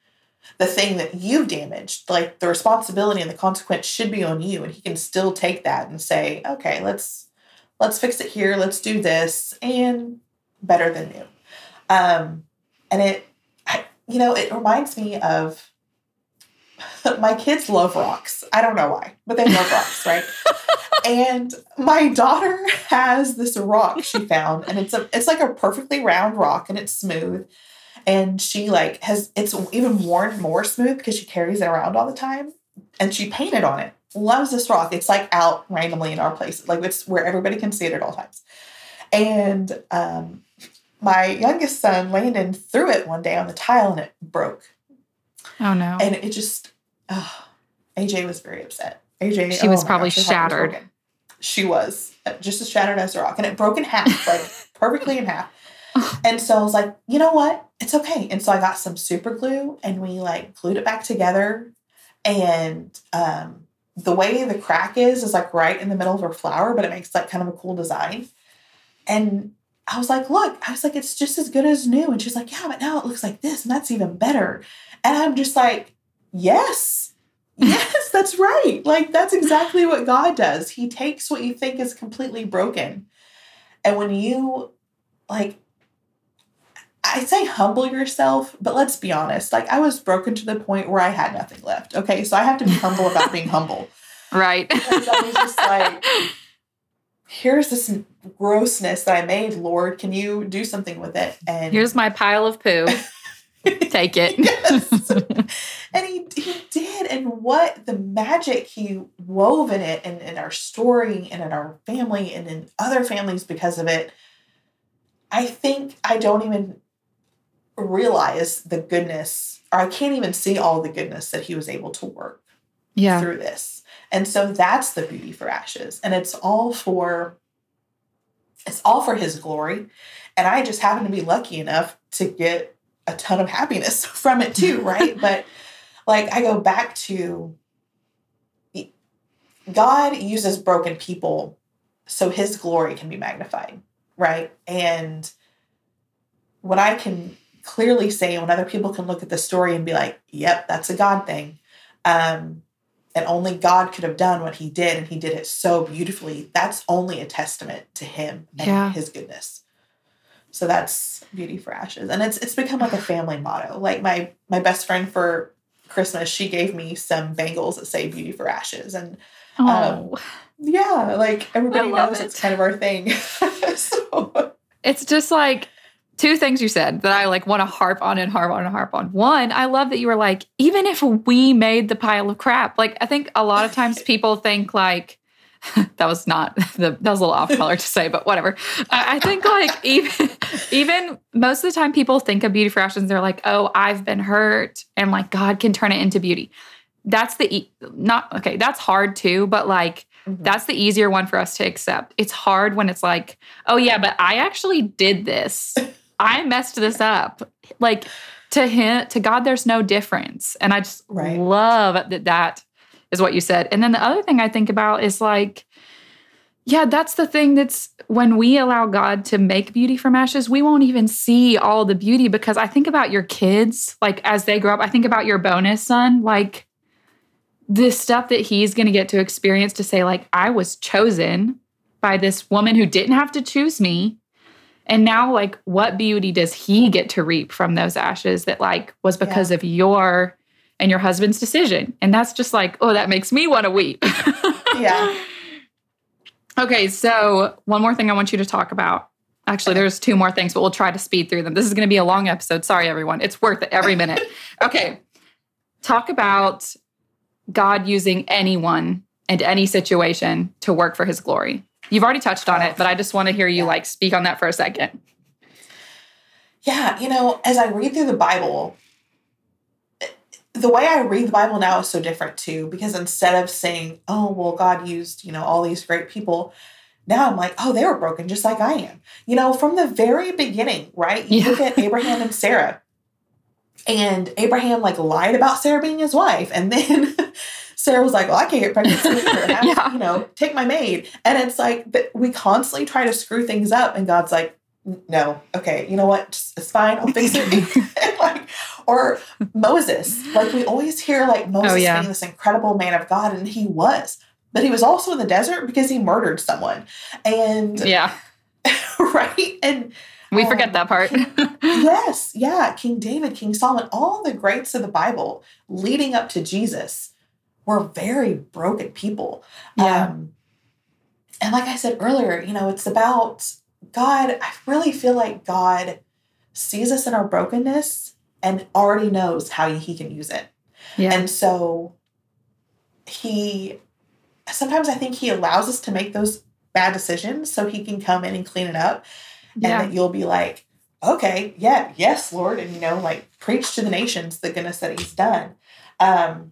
the thing that you've damaged, like the responsibility and the consequence should be on you, and he can still take that and say, okay, let's let's fix it here. Let's do this, and better than new. Um, and it, I, you know, it reminds me of my kids love rocks. I don't know why, but they love rocks, right? and my daughter has this rock she found, and it's a it's like a perfectly round rock, and it's smooth. And she like has it's even worn more smooth because she carries it around all the time, and she painted on it. Loves this rock. It's like out randomly in our place, like it's where everybody can see it at all times. And um, my youngest son Landon threw it one day on the tile, and it broke oh, no. and it just oh, AJ was very upset. AJ, She was oh my probably gosh, heart was shattered. She was uh, just as shattered as a rock, and it broke in half, like perfectly in half. And so I was like, you know what? It's okay. And so I got some super glue, and we like glued it back together. And um, the way the crack is is like right in the middle of her flower, but it makes like kind of a cool design. And I was like, look, I was like, it's just as good as new. And she's like, yeah, but now it looks like this, and that's even better. And I'm just like, yes, yes, that's right. Like, that's exactly what God does. He takes what you think is completely broken. And when you, like, I say humble yourself, but let's be honest. Like, I was broken to the point where I had nothing left. Okay. So I have to be humble about being humble. right. Because I was just like, here's this grossness that I made, Lord. Can you do something with it? And Here's my pile of poo. Take it. yes. and he, he did. And what the magic he wove in it and in our story and in our family and in other families because of it. I think I don't even realize the goodness, or I can't even see all the goodness that he was able to work yeah. through this. And so that's the beauty for ashes. And it's all for it's all for his glory. And I just happen to be lucky enough to get a ton of happiness from it too, right? but like I go back to God uses broken people so his glory can be magnified, right? And what I can clearly say when other people can look at the story and be like, yep, that's a God thing. Um, and only God could have done what he did, and he did it so beautifully, that's only a testament to him and Yeah. his goodness. So that's beauty for ashes. And it's it's become like a family motto. Like my my best friend for Christmas, she gave me some bangles that say beauty for ashes. And Oh, um, yeah, like everybody knows it. it's kind of our thing. so, it's just like two things you said that I like want to harp on and harp on and harp on. One, I love that you were like, even if we made the pile of crap, like I think a lot of times people think like that was not the that was a little off color to say, but whatever. I, I think like even even most of the time people think of beauty for ashes, they're like, oh, I've been hurt, and like God can turn it into beauty. That's the e- not okay. That's hard too, but like Mhm. that's the easier one for us to accept. It's hard when it's like, oh yeah, but I actually did this. I messed this up. Like to him, to God, there's no difference. And I just Right. love that that is what you said. And then the other thing I think about is like, yeah, that's the thing that's when we allow God to make beauty from ashes, we won't even see all the beauty because I think about your kids, like as they grow up, I think about your bonus son, like the stuff that he's going to get to experience to say, like, I was chosen by this woman who didn't have to choose me. And now, like, what beauty does he get to reap from those ashes that, like, was because of your and your husband's decision? And that's just like, oh, that makes me want to weep. yeah. Okay, so one more thing I want you to talk about. Actually, there's two more things, but we'll try to speed through them. This is going to be a long episode. Sorry, everyone. It's worth it every minute. Okay, talk about God using anyone and any situation to work for his glory. You've already touched on it, but I oh. just want to hear you Yeah. like speak on that for a second. Yeah, you know, as I read through the Bible, the way I read the Bible now is so different too, because instead of saying, oh, well, God used, you know, all these great people, now I'm like, oh, they were broken just like I am. You know, from the very beginning, right? You Yeah. look at Abraham and Sarah, and Abraham like lied about Sarah being his wife, and then Sarah was like, well, I can't get pregnant. have- Yeah. You know, take my maid. And it's like, we constantly try to screw things up, and God's like, no, okay, you know what? Just- It's fine. I'll fix it. like, or Moses, like we always hear like Moses Oh, yeah. being this incredible man of God, and he was, but he was also in the desert because he murdered someone, and Yeah, right, and we Um, forget that part. yes, yeah, King David, King Solomon, all the greats of the Bible leading up to Jesus were very broken people. Yeah. Um, and like I said earlier, you know, it's about God. I really feel like God sees us in our brokenness and already knows how he can use it. yeah. And so he sometimes I think he allows us to make those bad decisions so he can come in and clean it up and yeah. that you'll be like, okay, yeah, yes, Lord, and you know, like preach to the nations the goodness that He's done. Um,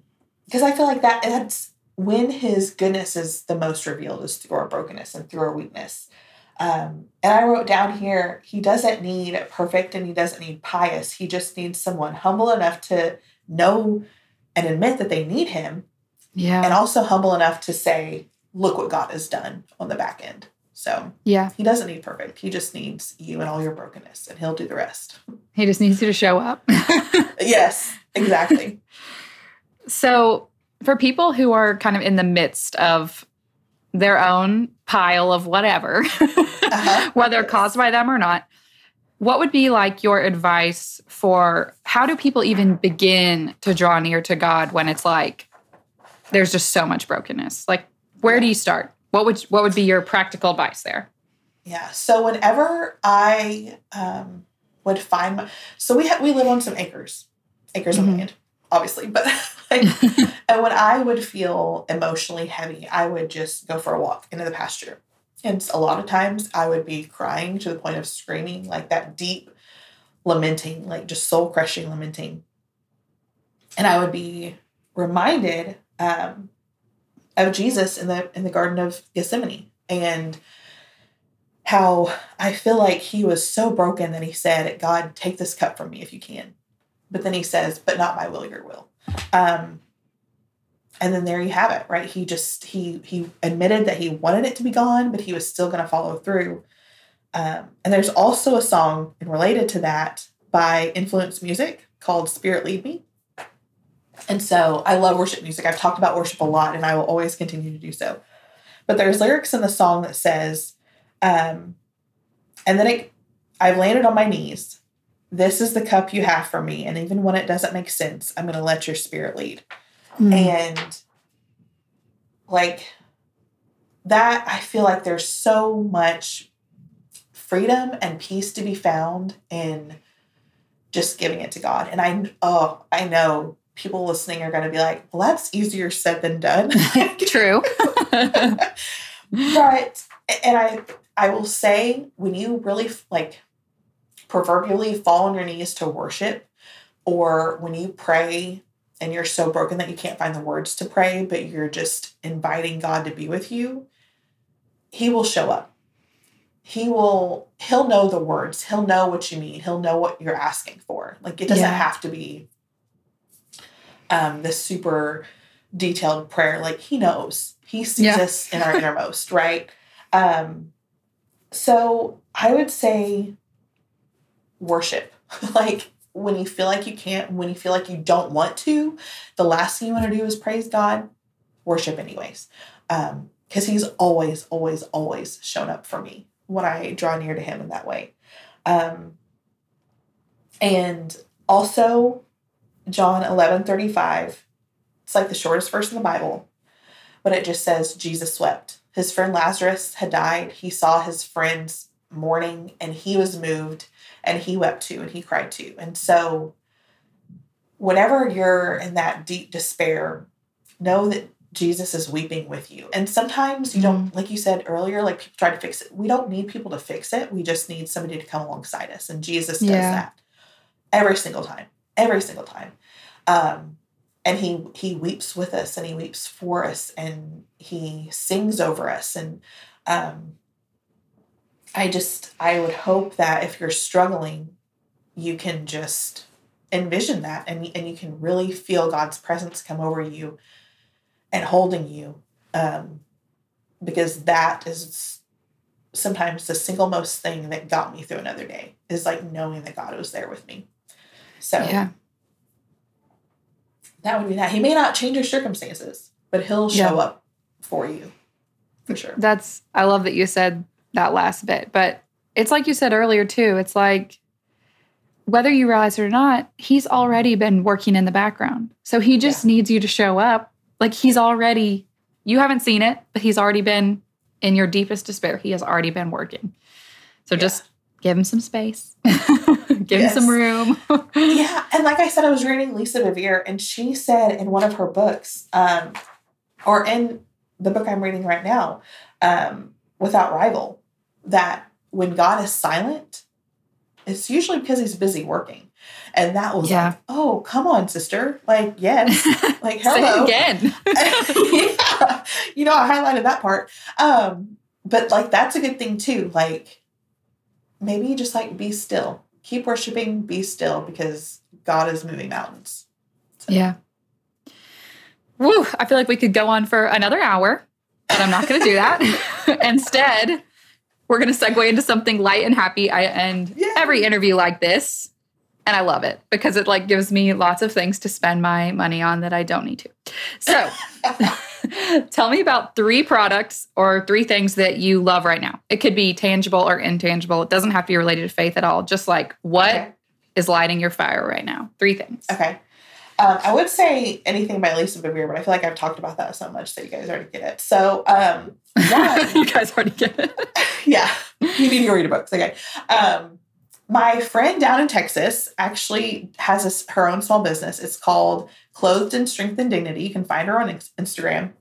because I feel like that that's when His goodness is the most revealed is through our brokenness and through our weakness. Um, and I wrote down here, He doesn't need perfect and He doesn't need pious. He just needs someone humble enough to know and admit that they need Him, yeah. and also humble enough to say, look what God has done on the back end. So yeah. he doesn't need perfect. He just needs you and all your brokenness, and he'll do the rest. He just needs you to show up. yes, exactly. So, for people who are kind of in the midst of their own pile of whatever, Uh-huh. whether caused by them or not, what would be like your advice for how do people even begin to draw near to God when it's like there's just so much brokenness? Like, where do you start? What would what would be your practical advice there? Yeah. So whenever I um, would find my, so we ha- we live on some acres, acres Mhm. of land, obviously, but like, and when I would feel emotionally heavy, I would just go for a walk into the pasture. And a lot of times I would be crying to the point of screaming, like that deep lamenting, like just soul crushing lamenting. And I would be reminded um, of Jesus in the in the Garden of Gethsemane and how I feel like he was so broken that he said, God, take this cup from me if you can. But then he says, but not my will, your will. Um, and then there you have it, right? He just he he admitted that he wanted it to be gone, but he was still going to follow through. Um, and there's also a song related to that by Influence Music called "Spirit Lead Me," And so I love worship music. I've talked about worship a lot and I will always continue to do so. But there's lyrics in the song that says, um, and then it, I've landed on my knees. This is the cup you have for me. And even when it doesn't make sense, I'm going to let your spirit lead. Mm. And like that, I feel like there's so much freedom and peace to be found in just giving it to God. And I, oh, I know people listening are going to be like, well, that's easier said than done. True. but, and I, I will say, when you really like proverbially fall on your knees to worship, or when you pray and you're so broken that you can't find the words to pray, but you're just inviting God to be with you, He will show up. He will, He'll know the words. He'll know what you mean. He'll know what you're asking for. Like it doesn't yeah. have to be um, this super detailed prayer. Like He knows. He sees yeah. us in our innermost, right? Um, so I would say worship. like when you feel like you can't, when you feel like you don't want to, the last thing you want to do is praise God, worship anyways. Um, because he's always, always, always shown up for me when I draw near to him in that way. Um, and also John 11 35, it's like the shortest verse in the Bible, but it just says Jesus wept. His friend Lazarus had died. He saw his friends mourning and he was moved and he wept too and he cried too. And so, whenever you're in that deep despair, know that Jesus is weeping with you. And sometimes you don't, mm-hmm. like you said earlier, like people try to fix it. We don't need people to fix it. We just need somebody to come alongside us. And Jesus does yeah. that every single time, every single time. Um, and he he weeps with us and he weeps for us and he sings over us and um, i just i would hope that if you're struggling you can just envision that and, and you can really feel god's presence come over you and holding you um, because that is sometimes the single most thing that got me through another day is like knowing that god was there with me so yeah that would be that. He may not change your circumstances, but he'll show yeah. up for you for sure. That's, I love that you said that last bit, but it's like you said earlier too. It's like, whether you realize it or not, he's already been working in the background. So he just yeah. needs you to show up. Like he's already, you haven't seen it, but he's already been in your deepest despair. He has already been working. So yeah. just give him some space, give yes. him some room. yeah. And like I said, I was reading Lisa Bevere, and she said in one of her books, um, or in the book I'm reading right now, um, Without Rival, that when God is silent, it's usually because he's busy working. And that was yeah. like, oh, come on, sister. Like, yes. Like, hello. again. yeah. You know, I highlighted that part. Um, but like that's a good thing too. Like maybe just like be still. Keep worshiping, be still because God is moving mountains. So. Yeah. Woo, I feel like we could go on for another hour, but I'm not going to do that. Instead, we're going to segue into something light and happy. I end yeah. every interview like this, and I love it because it like gives me lots of things to spend my money on that I don't need to. So, Tell me about three products or three things that you love right now. It could be tangible or intangible. It doesn't have to be related to faith at all. Just like what okay. is lighting your fire right now? Three things. Okay. Um, I would say anything by Lisa Bevere, but I feel like I've talked about that so much that you guys already get it. So, um, one, you guys already get it. yeah, you need to read a book. Okay. Um, my friend down in Texas actually has a, her own small business. It's called Clothed in Strength and Dignity. You can find her on Instagram.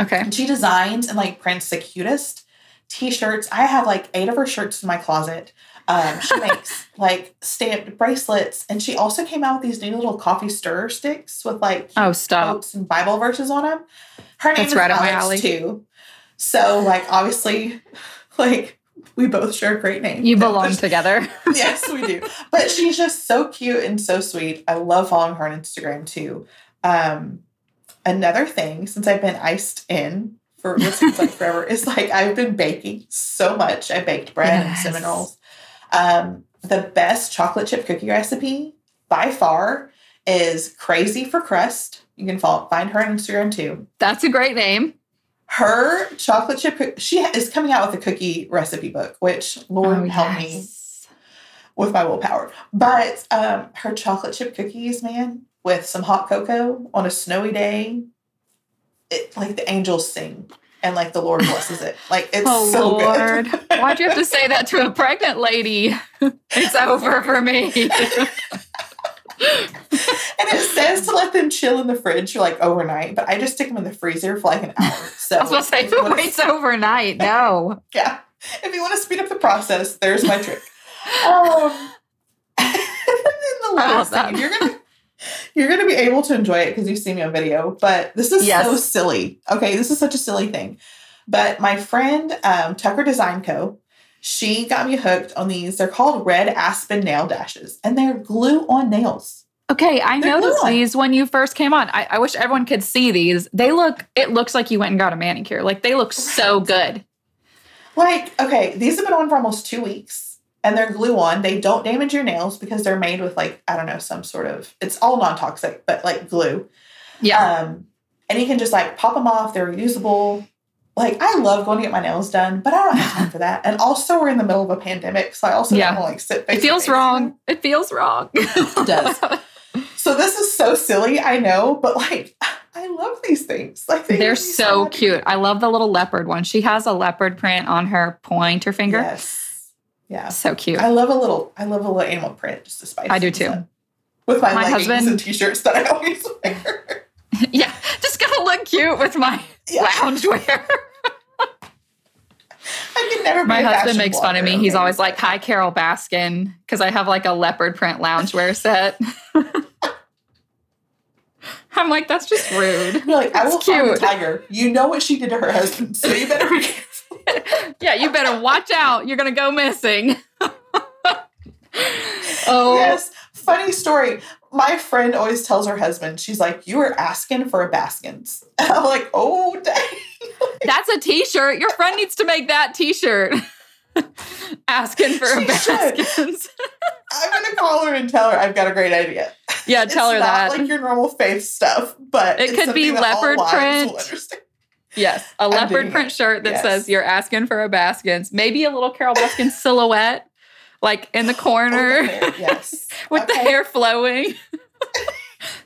Okay. And she designs and like prints the cutest t-shirts. I have like eight of her shirts in my closet. Um, she makes like stamped bracelets, and she also came out with these new little coffee stirrer sticks with like oh stop quotes and Bible verses on them. Her name That's is right Alex my alley. too. So like obviously, like we both share a great name. You belong together. yes, we do. But she's just so cute and so sweet. I love following her on Instagram too. Um, another thing, since I've been iced in for what seems like forever, is like I've been baking so much. I baked bread yes. and cinnamon rolls. Um, the best chocolate chip cookie recipe by far is Crazy for Crust. You can follow, find her on Instagram too. That's a great name. Her chocolate chip, she is coming out with a cookie recipe book, which Lord Oh, help me with my willpower. But um, her chocolate chip cookies, man, with some hot cocoa on a snowy day, it like the angels sing and like the Lord blesses it. Like it's Oh so Lord. good. Why'd you have to say that to a pregnant lady? It's over for me. and it says to let them chill in the fridge for like overnight, but I just stick them in the freezer for like an hour. So I was gonna say, who waits overnight? No. yeah, if you want to speed up the process, there's my trick. Um, and then the last thing you're gonna you're gonna be able to enjoy it because you've seen me on video, but this is Yes. so silly. Okay, this is such a silly thing. But my friend um, Tucker Design Co. She got me hooked on these. They're called Red Aspen Nail Dashes, and they're glue on nails. Okay, I They're noticed these when you first came on. I, I wish everyone could see these. They look, it looks like you went and got a manicure. Like they look so good. Like, okay, these have been on for almost two weeks and they're glue on. They don't damage your nails because they're made with like, I don't know, some sort of it's all non-toxic, but like glue. Yeah. Um, and you can just like pop them off, they're reusable. Like, I love going to get my nails done, but I don't have time for that. And also we're in the middle of a pandemic, so I also Yeah. don't want to like sit it feels wrong. It feels wrong. It does. So this is so silly, I know, but like I love these things. Like they They're so happy. cute. I love the little leopard one. She has a leopard print on her pointer finger. Yes. Yeah. So cute. I love a little I love a little animal print just to spice I do too. With my, My leggings husband- and t-shirts that I always wear. yeah, just gotta look cute with my Yeah. loungewear. Never My husband makes fun of me. He's always like, "Hi, Carole Baskin," because I have like a leopard print loungewear set. I'm like, that's just rude. You're like, I will cute. tiger. You know what she did to her husband, so you better be careful. Yeah, you better watch out. You're gonna go missing. oh, Yes. Funny story. My friend always tells her husband, she's like, You were asking for a Baskins. And I'm like, oh dang. That's a T-shirt. Your friend needs to make that T-shirt. Asking for a She should. Baskins. I'm gonna call her and tell her I've got a great idea. yeah, tell it's her not that. like your normal faith stuff, but It it's could be something that all leopard print. Yes, a I'm leopard print it. shirt that Yes. says you're asking for a Baskins. Maybe a little Carole Baskin silhouette, like in the corner oh, the yes. with the hair flowing.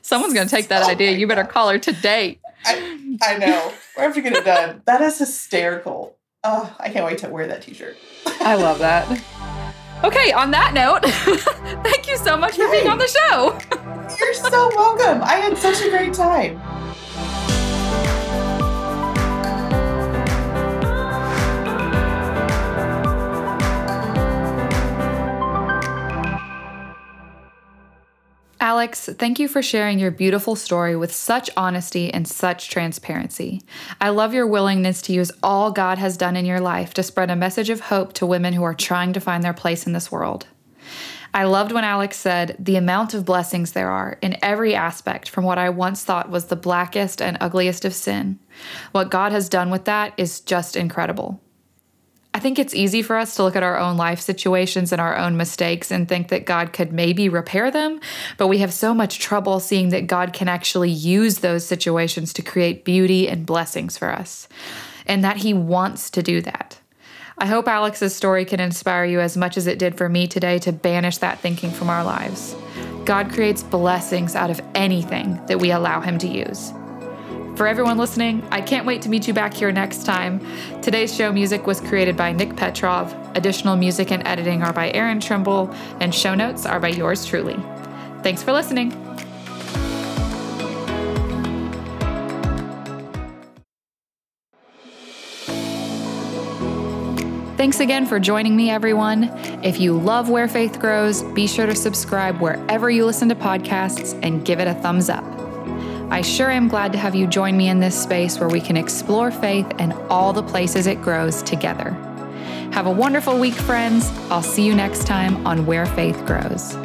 Someone's gonna take that Oh idea. You better God. call her today. I, I know. We have to get it done. That is hysterical. Oh, I can't wait to wear that t-shirt. I love that. Okay, on that note, thank you so much for being on the show. You're so welcome. I had such a great time. Allix, thank you for sharing your beautiful story with such honesty and such transparency. I love your willingness to use all God has done in your life to spread a message of hope to women who are trying to find their place in this world. I loved when Allix said the amount of blessings there are in every aspect from what I once thought was the blackest and ugliest of sin. What God has done with that is just incredible. I think it's easy for us to look at our own life situations and our own mistakes and think that God could maybe repair them, but we have so much trouble seeing that God can actually use those situations to create beauty and blessings for us, and that He wants to do that. I hope Allix's story can inspire you as much as it did for me today to banish that thinking from our lives. God creates blessings out of anything that we allow Him to use. For everyone listening, I can't wait to meet you back here next time. Today's show music was created by Nick Petrov. Additional music and editing are by Aaron Trimble, and show notes are by yours truly. Thanks for listening. Thanks again for joining me, everyone. If you love Where Faith Grows, be sure to subscribe wherever you listen to podcasts and give it a thumbs up. I sure am glad to have you join me in this space where we can explore faith and all the places it grows together. Have a wonderful week, friends. I'll see you next time on Where Faith Grows.